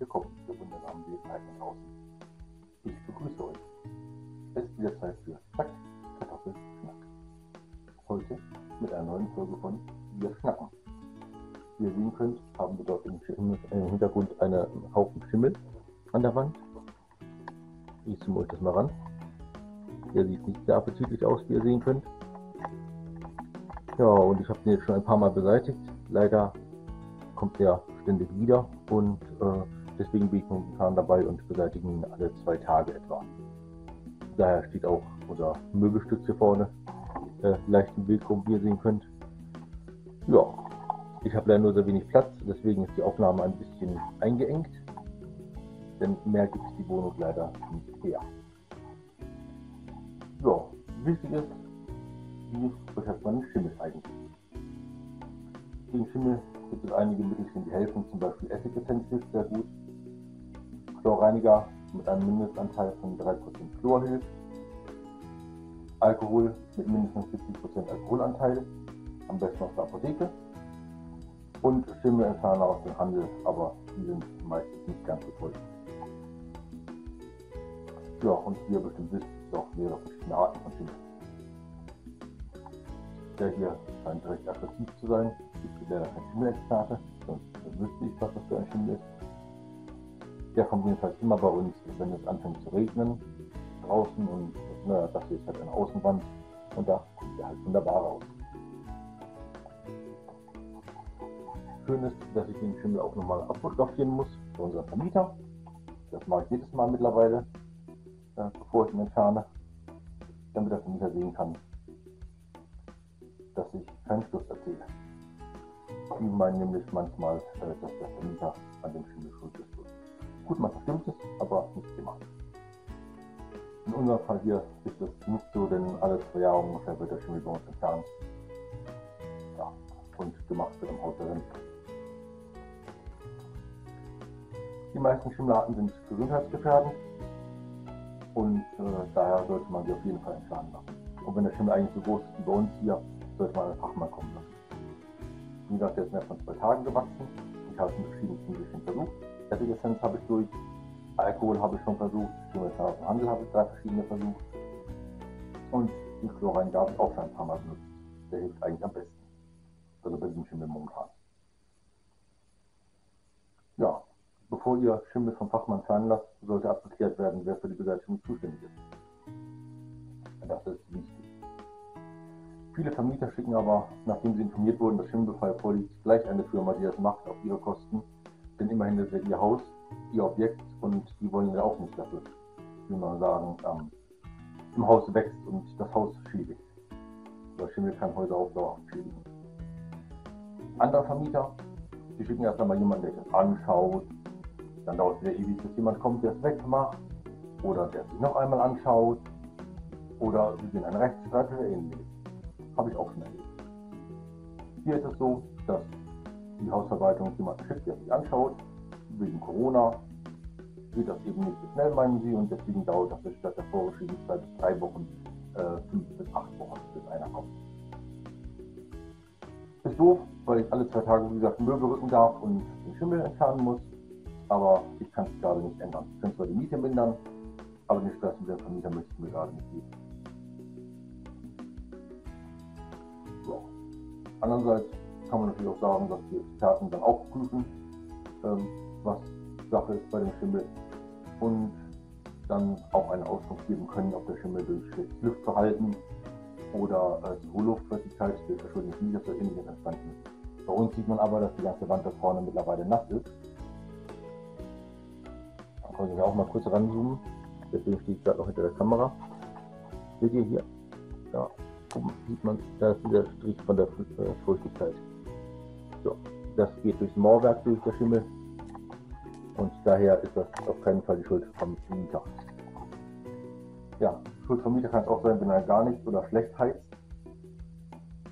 willkommen, ihr wundersamen Wesenheiten draußen. Ich begrüße euch. Es ist wieder Zeit für Zack, Kartoffel, Schnack. Heute mit einer neuen Folge von Wir schnacken. Wie ihr sehen könnt, haben wir dort im, Hintergrund einen Haufen Schimmel an der Wand. Ich zoome euch das mal ran. Der sieht nicht sehr appetitlich aus, wie ihr sehen könnt. Ja, und ich habe den jetzt schon ein paar Mal beseitigt. Leider kommt der ständig wieder und äh, deswegen bin ich momentan dabei und beseitige ihn alle zwei Tage etwa. Daher steht auch unser Möbelstück hier vorne äh, leicht im Weg wie ihr sehen könnt. Ja, ich habe leider nur sehr wenig Platz, deswegen ist die Aufnahme ein bisschen eingeengt, denn mehr gibt es die Wohnung leider nicht her. Ja, wichtig ist, wie beschäftigt man Schimmel eigentlich? Gegen Schimmel gibt es einige Mittelchen, die helfen, zum Beispiel Essigessenz hilft sehr gut. Chlorreiniger mit einem Mindestanteil von 3% Chlor hilft. Alkohol mit mindestens 70% Alkoholanteil, am besten aus der Apotheke. Und Schimmelentferner aus dem Handel, aber die sind meistens nicht ganz so toll. Ja, und wie ihr bestimmt wisst, es auch mehrere verschiedene Arten von Schimmel. Der hier scheint recht aggressiv zu sein. Ich bin leider kein Schimmelexperte, sonst wüsste ich, was das für ein Schimmel ist. Der kommt jedenfalls immer bei uns, wenn es anfängt zu regnen draußen und naja, das hier ist halt eine Außenwand und da kommt der halt wunderbar raus. Schön ist, dass ich den Schimmel auch nochmal abfotografieren muss für unseren Vermieter. Das mache ich jedes Mal mittlerweile, äh, bevor ich ihn entferne, damit der Vermieter sehen kann, dass ich keinen Schluss erzähle. Die meinen nämlich manchmal, äh, dass der Vermieter an dem Schimmel schuld ist. Gut, manchmal stimmt es, aber nicht immer. In unserem Fall hier ist es nicht so, denn alle zwei Jahre ungefähr wird der Schimmel bei uns entfernt. Ja, und gemacht wird im Haus darin. Die meisten Schimmelarten sind gesundheitsgefährdend und äh, daher sollte man sie auf jeden Fall entfernen lassen. Und wenn der Schimmel eigentlich so groß ist wie bei uns hier, sollte man einen Fachmann kommen lassen. Wie gesagt, der ist mehr von zwei Tagen gewachsen. Ich habe es mit verschiedenen Mittelchen versucht. Essigessenz habe ich durch, Alkohol habe ich schon versucht, dem Handel habe ich drei verschiedene versucht. Und den Chlorrein habe ich auch schon ein paar Mal benutzt. Der hilft eigentlich am besten. Also bei diesem Schimmel momentan. Ja, bevor ihr Schimmel vom Fachmann fallen lasst, sollte abgeklärt werden, wer für die Beseitigung zuständig ist. Das ist wichtig. Viele Vermieter schicken aber, nachdem sie informiert wurden, dass Schimmelbefall vorliegt, gleich eine Firma, die das macht, auf ihre Kosten. Denn immerhin ist es ihr Haus, ihr Objekt und die wollen ja auch nicht dafür, wie man sagen, ähm, im Haus wächst und das Haus schädigt. Weil Schimmel kann Häuser auch dauerhaft schädigen. Andere Vermieter, die schicken erst einmal jemanden, der das anschaut. Dann dauert es wieder ewig, bis jemand kommt, der es wegmacht. Oder der es sich noch einmal anschaut. Oder sie gehen einen Rechtsstreit oder ähnliches. Habe ich auch schon erlebt. Hier ist es so, dass die Hausverwaltung jemanden schickt, der sich anschaut. Wegen Corona geht das eben nicht so schnell, meinen sie, und deswegen dauert das statt der vorgeschriebenen bis drei Wochen äh, fünf bis acht Wochen, bis einer kommt. Ist doof, weil ich alle zwei Tage, wie gesagt, Möbel rücken darf und den Schimmel entfernen muss. Aber ich kann es gerade nicht ändern. Ich kann zwar die Miete mindern, aber den Stress mit dem Vermieter möchte ich mir gerade nicht geben. So. Andererseits kann man natürlich auch sagen, dass die Experten dann auch prüfen, ähm, was Sache ist bei dem Schimmel und dann auch eine Auskunft geben können, ob der Schimmel durch Luftverhalten oder äh, zu hohe Luftfeuchtigkeit durch verschuldete Virus oder ähnliches entstanden. Bei uns sieht man aber, dass die ganze Wand da vorne mittlerweile nass ist. Dann kann ich auch mal kurz ranzoomen. Deswegen stehe ich gerade noch hinter der Kamera. Seht ihr hier? Da oben sieht man, da ist dieser Strich von der äh, Feuchtigkeit. So, das geht durchs Mauerwerk durch der Schimmel und daher ist das auf keinen Fall die Schuld vom Mieter. Ja, Schuld vom Mieter kann es auch sein, wenn er gar nicht oder schlecht heizt.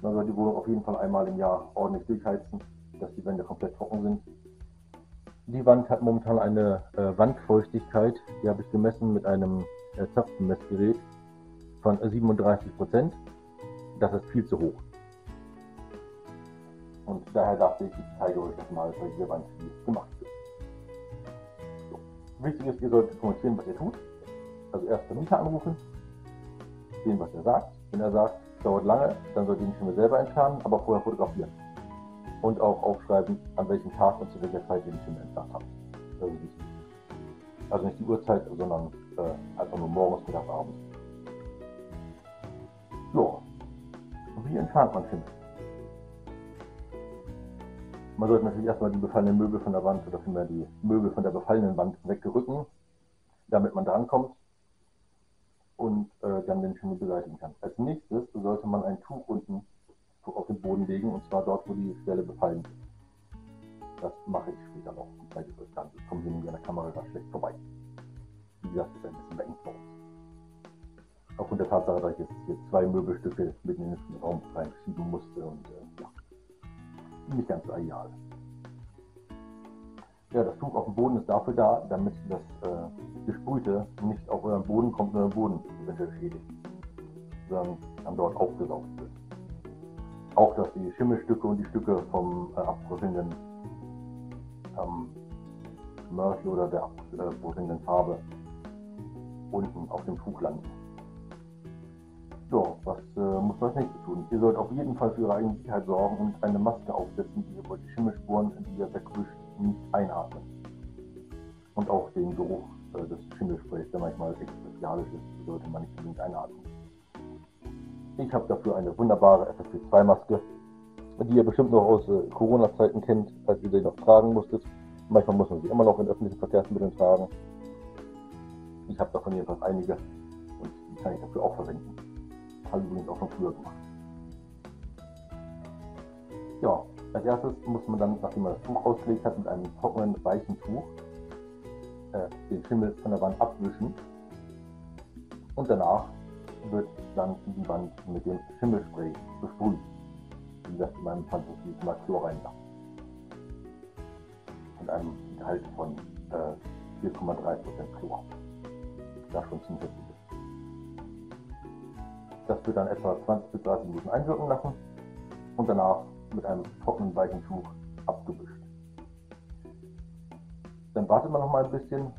Man soll die Wohnung auf jeden Fall einmal im Jahr ordentlich durchheizen, dass die Wände komplett trocken sind. Die Wand hat momentan eine äh, Wandfeuchtigkeit, die habe ich gemessen mit einem äh, Zapfenmessgerät von 37 Prozent. Das ist viel zu hoch. Und daher dachte ich, ich zeige euch das mal bei dieser Wand, wie es gemacht wird. Wichtig ist, ihr solltet kommunizieren, was ihr tut. Also erst den Mieter anrufen, sehen, was er sagt. Wenn er sagt, es dauert lange, dann solltet ihr den Schimmel selber entfernen, aber vorher fotografieren. Und auch aufschreiben, an welchem Tag und zu welcher Zeit ihr den Schimmel entfernt habt. Das ist wichtig. Also nicht die Uhrzeit, sondern äh, einfach nur morgens, mittags, abends. So. Wie entfernt man Schimmel? Man sollte natürlich erstmal die befallenen Möbel von der Wand oder vielmehr die Möbel von der befallenen Wand wegrücken, damit man drankommt und äh, dann den Schimmel beseitigen kann. Als nächstes sollte man ein Tuch unten auf den Boden legen und zwar dort, wo die Stelle befallen ist. Das mache ich später noch. Ich zeige euch dann. Ich komme hier mit der Kamera ganz schlecht vorbei. Wie gesagt, ist ein bisschen bei bei uns. Aufgrund der Tatsache, dass ich jetzt hier zwei Möbelstücke mitten in den Raum reinschieben musste und äh, ja, nicht ganz ideal. Ja, das Tuch auf dem Boden ist dafür da, damit das äh, Gesprühte nicht auf euren Boden kommt und euren Boden eventuell schädigt, sondern dann dort aufgesaugt wird. Auch, dass die Schimmelstücke und die Stücke vom äh, abbrüchenden ähm, Mörtel oder der abbrüchenden Farbe unten auf dem Tuch landen. So, was äh, muss man als nächstes tun? Ihr sollt auf jeden Fall für eure eigene Sicherheit sorgen und eine Maske aufsetzen, die ihr die Schimmelspuren, die ihr wegwischt, nicht einatmen. Und auch den Geruch äh, des Schimmelsprays, der manchmal echt bestialisch ist, sollte man nicht unbedingt einatmen. Ich habe dafür eine wunderbare FFP2-Maske, die ihr bestimmt noch aus äh, Corona-Zeiten kennt, als ihr sie noch tragen musstet. Manchmal muss man sie immer noch in öffentlichen Verkehrsmitteln tragen. Ich habe davon jedenfalls einige und die kann ich dafür auch verwenden. Habe ich übrigens auch schon früher gemacht. Ja, als erstes muss man dann, nachdem man das Tuch ausgelegt hat, mit einem trockenen, weichen Tuch äh, den Schimmel von der Wand abwischen. Und danach wird dann die Wand mit dem Schimmelspray besprüht. Wie gesagt, in meinem Fall ist es mal Chlorein Mit einem Gehalt von äh, 4,3% Chlor. Das schon ziemlich ist. Das wird dann etwa 20 bis 30 Minuten einwirken lassen und danach mit einem trockenen weichen Tuch abgewischt. Dann wartet man noch mal ein bisschen,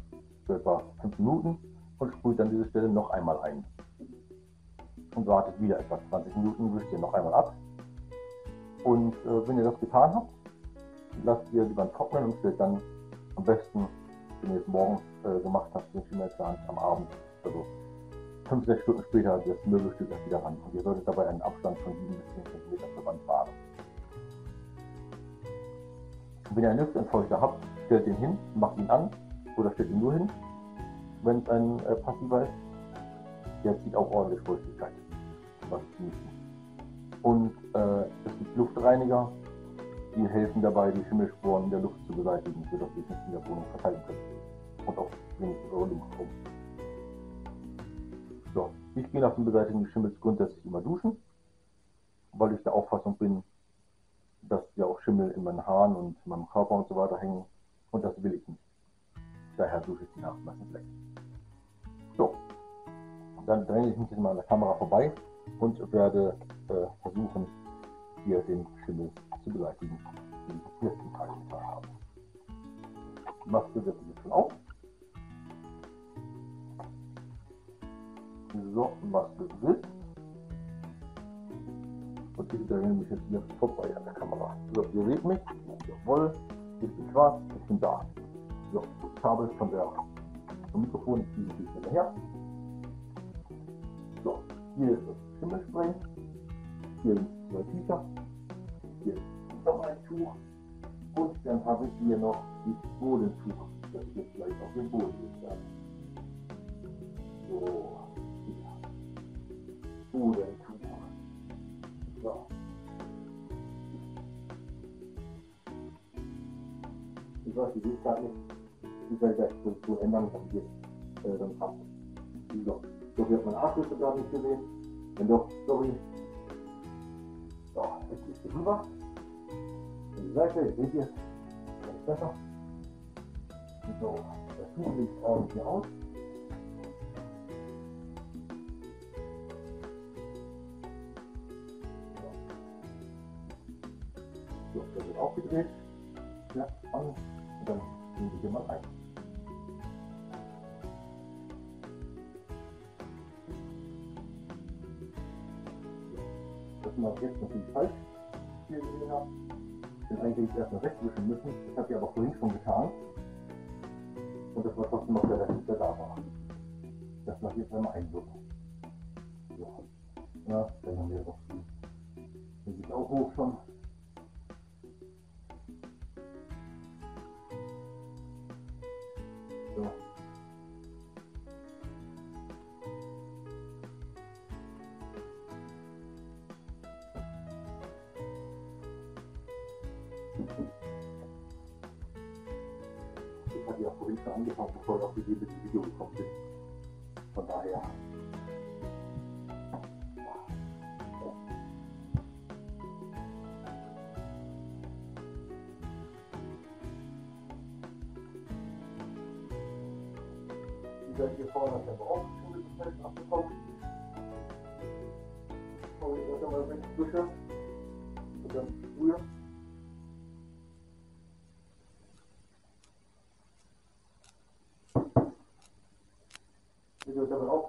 für etwa 5 Minuten und sprüht dann diese Stelle noch einmal ein. Und wartet wieder etwa 20 Minuten, wischt ihr noch einmal ab. Und äh, wenn ihr das getan habt, lasst ihr die Wand trocknen und stellt dann am besten, wenn ihr es morgens äh, gemacht habt, den Schimmelzahn am Abend, also 5, 6 Stunden später das Möbelstück erst wieder ran. Und ihr solltet dabei einen Abstand von 7 bis 10 cm zur Wand wahren. Wenn ihr einen Luftentfeuchter habt, stellt den hin, macht ihn an oder stellt ihn nur hin, wenn es ein äh, passiver ist. Der zieht auch ordentlich Feuchtigkeit. Und äh, es gibt Luftreiniger, die helfen dabei, die Schimmelsporen der Luft zu beseitigen, sodass sie sich nicht in der Wohnung verteilen können. Und auch eure Luft rum. So, ich gehe nach dem Beseitigen des Schimmels grundsätzlich immer duschen, weil ich der Auffassung bin, dass ja auch Schimmel in meinen Haaren und in meinem Körper und so weiter hängen. Und das will ich nicht. Daher dusche ich die Nacht meistens weg. So, dann dränge ich mich jetzt mal an der Kamera vorbei und werde äh, versuchen, hier den Schimmel zu beseitigen, den ich zum Teil getan habe. Die Maske setze ich jetzt schon auf. So, Maske sitzt. Und ich drehe mich jetzt hier vorbei an der Kamera. So, ihr seht mich. Jawohl. Ich bin schwarz. Ich bin da. So, Kabel von der Mikrofon ziehe ich hinterher. So, hier ist das Schimmelspray. Hier sind zwei Tücher. Hier ist noch ein Tuch. Und dann habe ich hier noch das Bodentuch, das jetzt gleich auf den Boden legen hier. Bodentuch. So. Ich weiß, die seht gerade nicht. Ich werde gleich Position ändern, dann geht äh, dann passt. So. So viel hat mein Arschlüssel gerade nicht gesehen. Wenn doch, sorry. So, jetzt ist die rüber. Die Seite, ihr seht ihr, ist besser. So, das Tuch liegt ordentlich aus. an und dann gehen wir hier mal rein. Das ist jetzt natürlich falsch, wie ihr gesehen. Denn eigentlich erst nach rechts wischen müssen. Das habe ich aber vorhin schon getan. Und das war trotzdem noch der Rest, der da war. Das mache ich jetzt einmal einwirken. So. Ja, dann haben wir noch viel. Den geht auch hoch schon. Ich hatte ja vorhin schon angefangen, bevor ich auf die Liebe die Video gekommen. Von daher.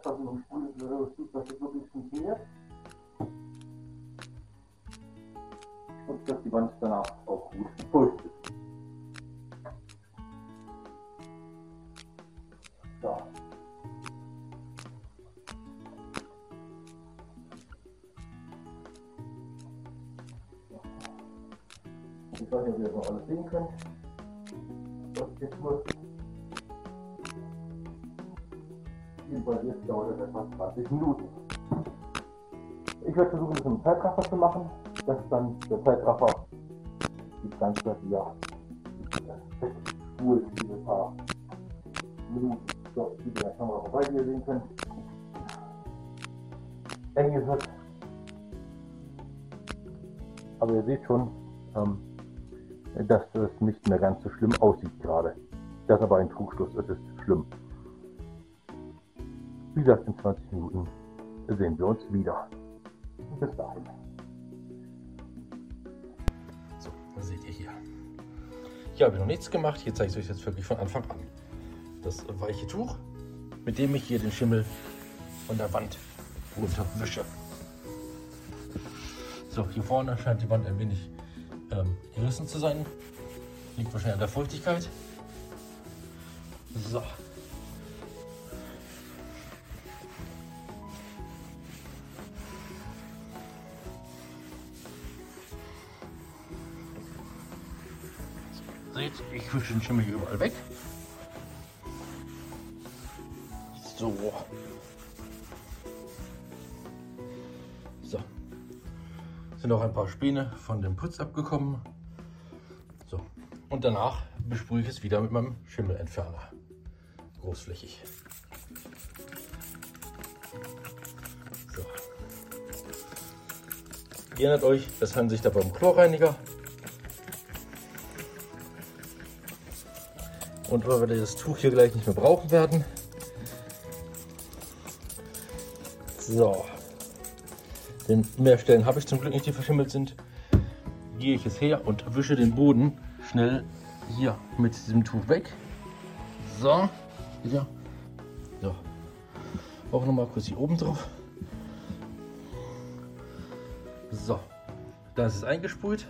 Aufpassen und sprühen, dass das wirklich funktioniert. Und dass die Wand danach auch gut feucht ist. So. Ich weiß nicht, ob ihr das noch alles sehen könnt. Was ich jetzt tue. Jetzt dauert etwa 20 Minuten. Ich werde versuchen, das im Zeitraffer zu machen, dass dann der Zeitraffer die ganze ja, spult, diese paar Minuten, so, die der Kamera vorbei hier sehen könnt. Eng ist es. Aber ihr seht schon, ähm, dass es nicht mehr ganz so schlimm aussieht gerade. Das aber ein Trugschluss, es ist schlimm. Wie gesagt, in 20 Minuten sehen wir uns wieder. Bis dahin. So, das seht ihr hier. Hier habe ich noch nichts gemacht. Hier zeige ich euch jetzt wirklich von Anfang an. Das weiche Tuch, mit dem ich hier den Schimmel von der Wand runterwische. So, hier vorne scheint die Wand ein wenig ähm, gerissen zu sein. Liegt wahrscheinlich an der Feuchtigkeit. So. Seht, ich wische den Schimmel hier überall weg. So. So. Sind auch ein paar Späne von dem Putz abgekommen. So. Und danach besprühe ich es wieder mit meinem Schimmelentferner. Großflächig. So. Ihr erinnert euch, es handelt sich dabei um Chlorreiniger. Und weil wir das Tuch hier gleich nicht mehr brauchen werden. So. Denn mehr Stellen habe ich zum Glück nicht, die verschimmelt sind. Gehe ich es her und wische den Boden schnell hier mit diesem Tuch weg. So. Wieder. So. Auch noch mal kurz hier oben drauf. So. Da ist es eingesprüht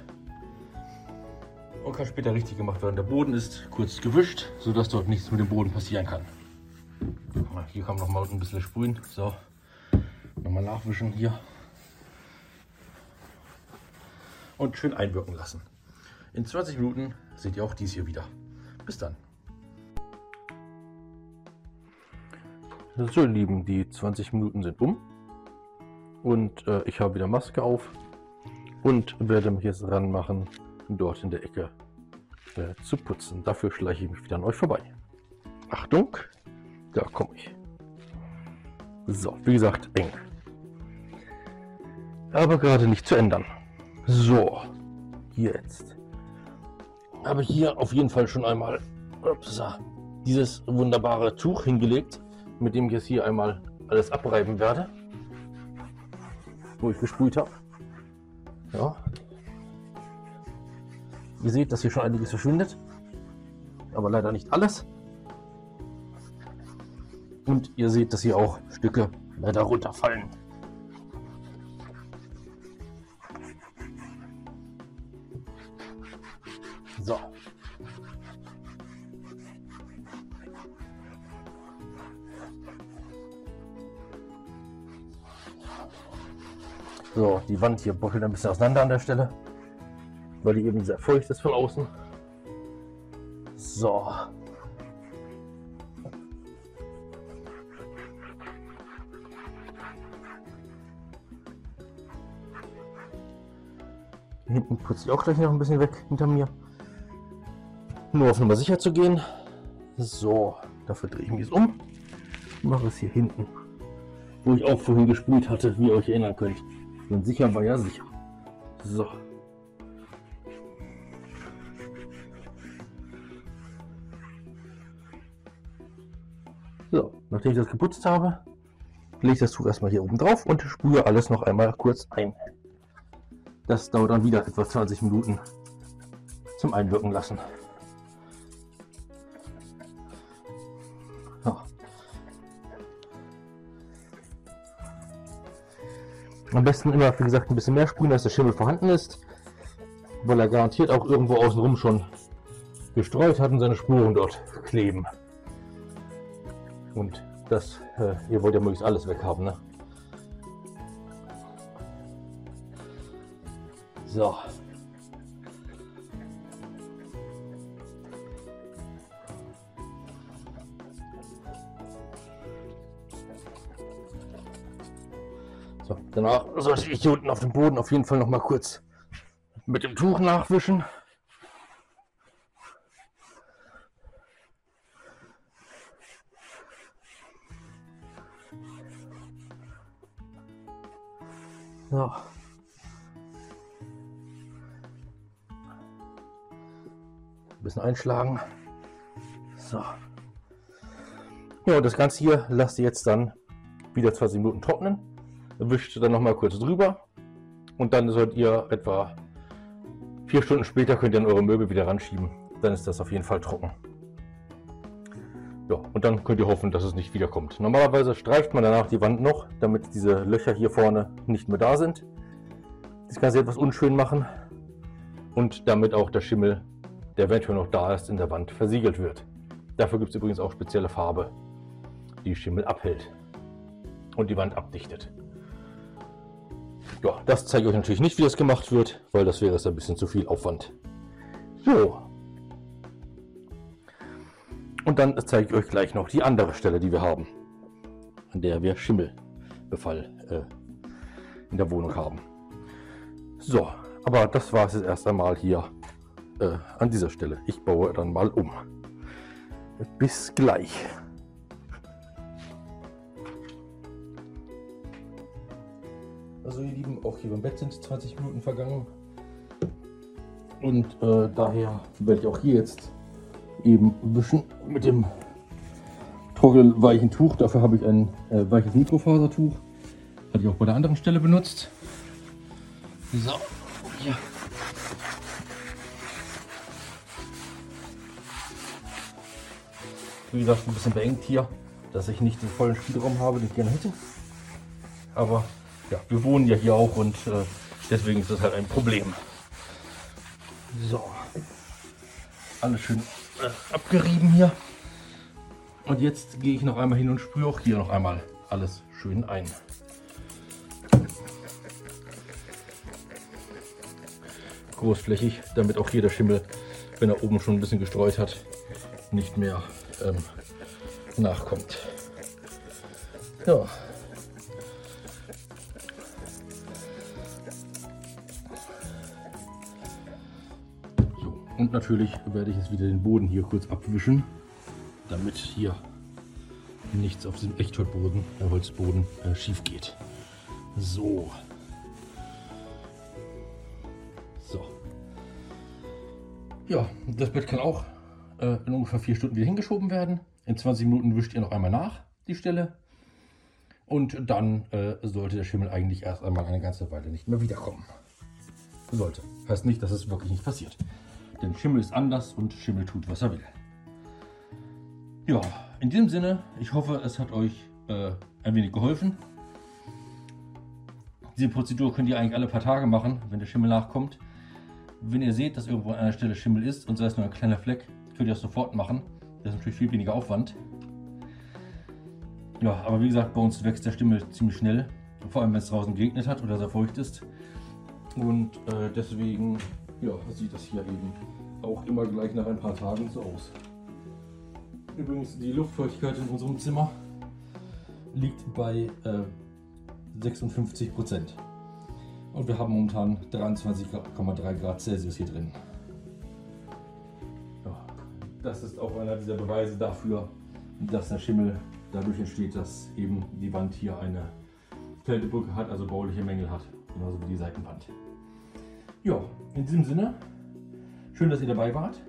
kann später richtig gemacht werden. Der Boden ist kurz gewischt, sodass dort nichts mit dem Boden passieren kann. Hier kann man noch mal ein bisschen sprühen. So, nochmal nachwischen hier. Und schön einwirken lassen. In 20 Minuten seht ihr auch dies hier wieder. Bis dann. So, ihr Lieben, die 20 Minuten sind um. Und äh, ich habe wieder Maske auf und werde mich jetzt ranmachen, dort in der Ecke äh, zu putzen. Dafür schleiche ich mich wieder an euch vorbei. Achtung, da komme ich. So, wie gesagt, eng. Aber gerade nicht zu ändern. So, jetzt. Habe ich hier auf jeden Fall schon einmal upsa, dieses wunderbare Tuch hingelegt, mit dem ich jetzt hier einmal alles abreiben werde. Wo ich gesprüht habe. Ja, Ihr seht, dass hier schon einiges verschwindet, aber leider nicht alles. Und ihr seht, dass hier auch Stücke leider runterfallen. So. So, die Wand hier bröckelt ein bisschen auseinander an der Stelle weil die eben sehr feucht ist von außen. So. Hinten putze ich auch gleich noch ein bisschen weg hinter mir. Nur auf Nummer sicher zu gehen. So, dafür drehe ich mich jetzt um. Mache es hier hinten, wo ich auch vorhin gesprüht hatte, wie ihr euch erinnern könnt. Denn sicher war ja sicher. So. So, nachdem ich das geputzt habe, lege ich das Tuch erstmal hier oben drauf und sprühe alles noch einmal kurz ein. Das dauert dann wieder etwa 20 Minuten zum Einwirken lassen. So. Am besten immer, wie gesagt, ein bisschen mehr sprühen, als der Schimmel vorhanden ist, weil er garantiert auch irgendwo außenrum schon gestreut hat und seine Spuren dort kleben. Und das, äh, ihr wollt ja möglichst alles weghaben, ne? So. So, danach sollte ich hier unten auf dem Boden auf jeden Fall noch mal kurz mit dem Tuch nachwischen. Einschlagen. So. Ja, das Ganze hier lasst ihr jetzt dann wieder 20 Minuten trocknen. Wischt dann noch mal kurz drüber. Und dann sollt ihr etwa vier Stunden später könnt ihr dann eure Möbel wieder ranschieben. Dann ist das auf jeden Fall trocken. Ja, und dann könnt ihr hoffen, dass es nicht wiederkommt. Normalerweise streicht man danach die Wand noch, damit diese Löcher hier vorne nicht mehr da sind. Das Ganze etwas unschön machen und damit auch der Schimmel, der eventuell noch da ist, in der Wand versiegelt wird. Dafür gibt es übrigens auch spezielle Farbe, die Schimmel abhält und die Wand abdichtet. Ja, das zeige ich euch natürlich nicht, wie das gemacht wird, weil das wäre jetzt ein bisschen zu viel Aufwand. So, und dann zeige ich euch gleich noch die andere Stelle, die wir haben, an der wir Schimmelbefall äh, in der Wohnung haben. So, aber das war es jetzt erst einmal hier äh, an dieser Stelle. Ich baue dann mal um. Bis gleich. Also ihr Lieben, auch hier beim Bett sind 20 Minuten vergangen. Und äh, daher werde ich auch hier jetzt eben wischen mit dem trockenweichen Tuch. Dafür habe ich ein äh, weiches Mikrofasertuch. Hatte ich auch bei der anderen Stelle benutzt. So, hier. Wie gesagt, ein bisschen beengt hier, dass ich nicht den vollen Spielraum habe, den ich gerne hätte. Aber ja, wir wohnen ja hier auch und äh, deswegen ist das halt ein Problem. So, alles schön äh, abgerieben hier. Und jetzt gehe ich noch einmal hin und sprühe auch hier noch einmal alles schön ein. Großflächig, damit auch hier der Schimmel, wenn er oben schon ein bisschen gestreut hat, nicht mehr ähm, nachkommt. Ja. Und natürlich werde ich jetzt wieder den Boden hier kurz abwischen, damit hier nichts auf diesem Echtholzboden, äh, Holzboden äh, schief geht. So. So. Ja, das Bett kann auch äh, in ungefähr vier Stunden wieder hingeschoben werden. In 20 Minuten wischt ihr noch einmal nach die Stelle. Und dann äh, sollte der Schimmel eigentlich erst einmal eine ganze Weile nicht mehr wiederkommen. Sollte. Heißt nicht, dass es wirklich nicht passiert. Denn Schimmel ist anders und Schimmel tut, was er will. Ja, in diesem Sinne, ich hoffe, es hat euch äh, ein wenig geholfen. Diese Prozedur könnt ihr eigentlich alle paar Tage machen, wenn der Schimmel nachkommt. Wenn ihr seht, dass irgendwo an einer Stelle Schimmel ist und sei es nur ein kleiner Fleck, könnt ihr das sofort machen. Das ist natürlich viel weniger Aufwand. Ja, aber wie gesagt, bei uns wächst der Schimmel ziemlich schnell. Vor allem, wenn es draußen geregnet hat oder sehr feucht ist. Und äh, deswegen ja, sieht das hier eben auch immer gleich nach ein paar Tagen so aus. Übrigens, die Luftfeuchtigkeit in unserem Zimmer liegt bei äh, 56 Prozent. Und wir haben momentan 23,3 Grad Celsius hier drin. Das ist auch einer dieser Beweise dafür, dass der Schimmel dadurch entsteht, dass eben die Wand hier eine Kältebrücke hat, also bauliche Mängel hat, genauso wie die Seitenwand. Ja, in diesem Sinne, schön, dass ihr dabei wart.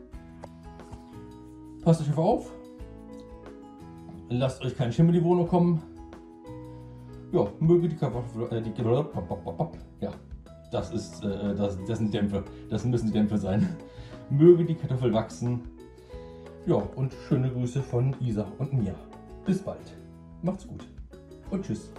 Passt euch auf. Lasst euch kein Schimmel in die Wohnung kommen. Ja, möge die Kartoffel, äh, ja, das ist, äh, das, das sind Dämpfe, das müssen die Dämpfe sein. Möge die Kartoffel wachsen. Ja, und schöne Grüße von Isa und mir. Bis bald. Macht's gut. Und tschüss.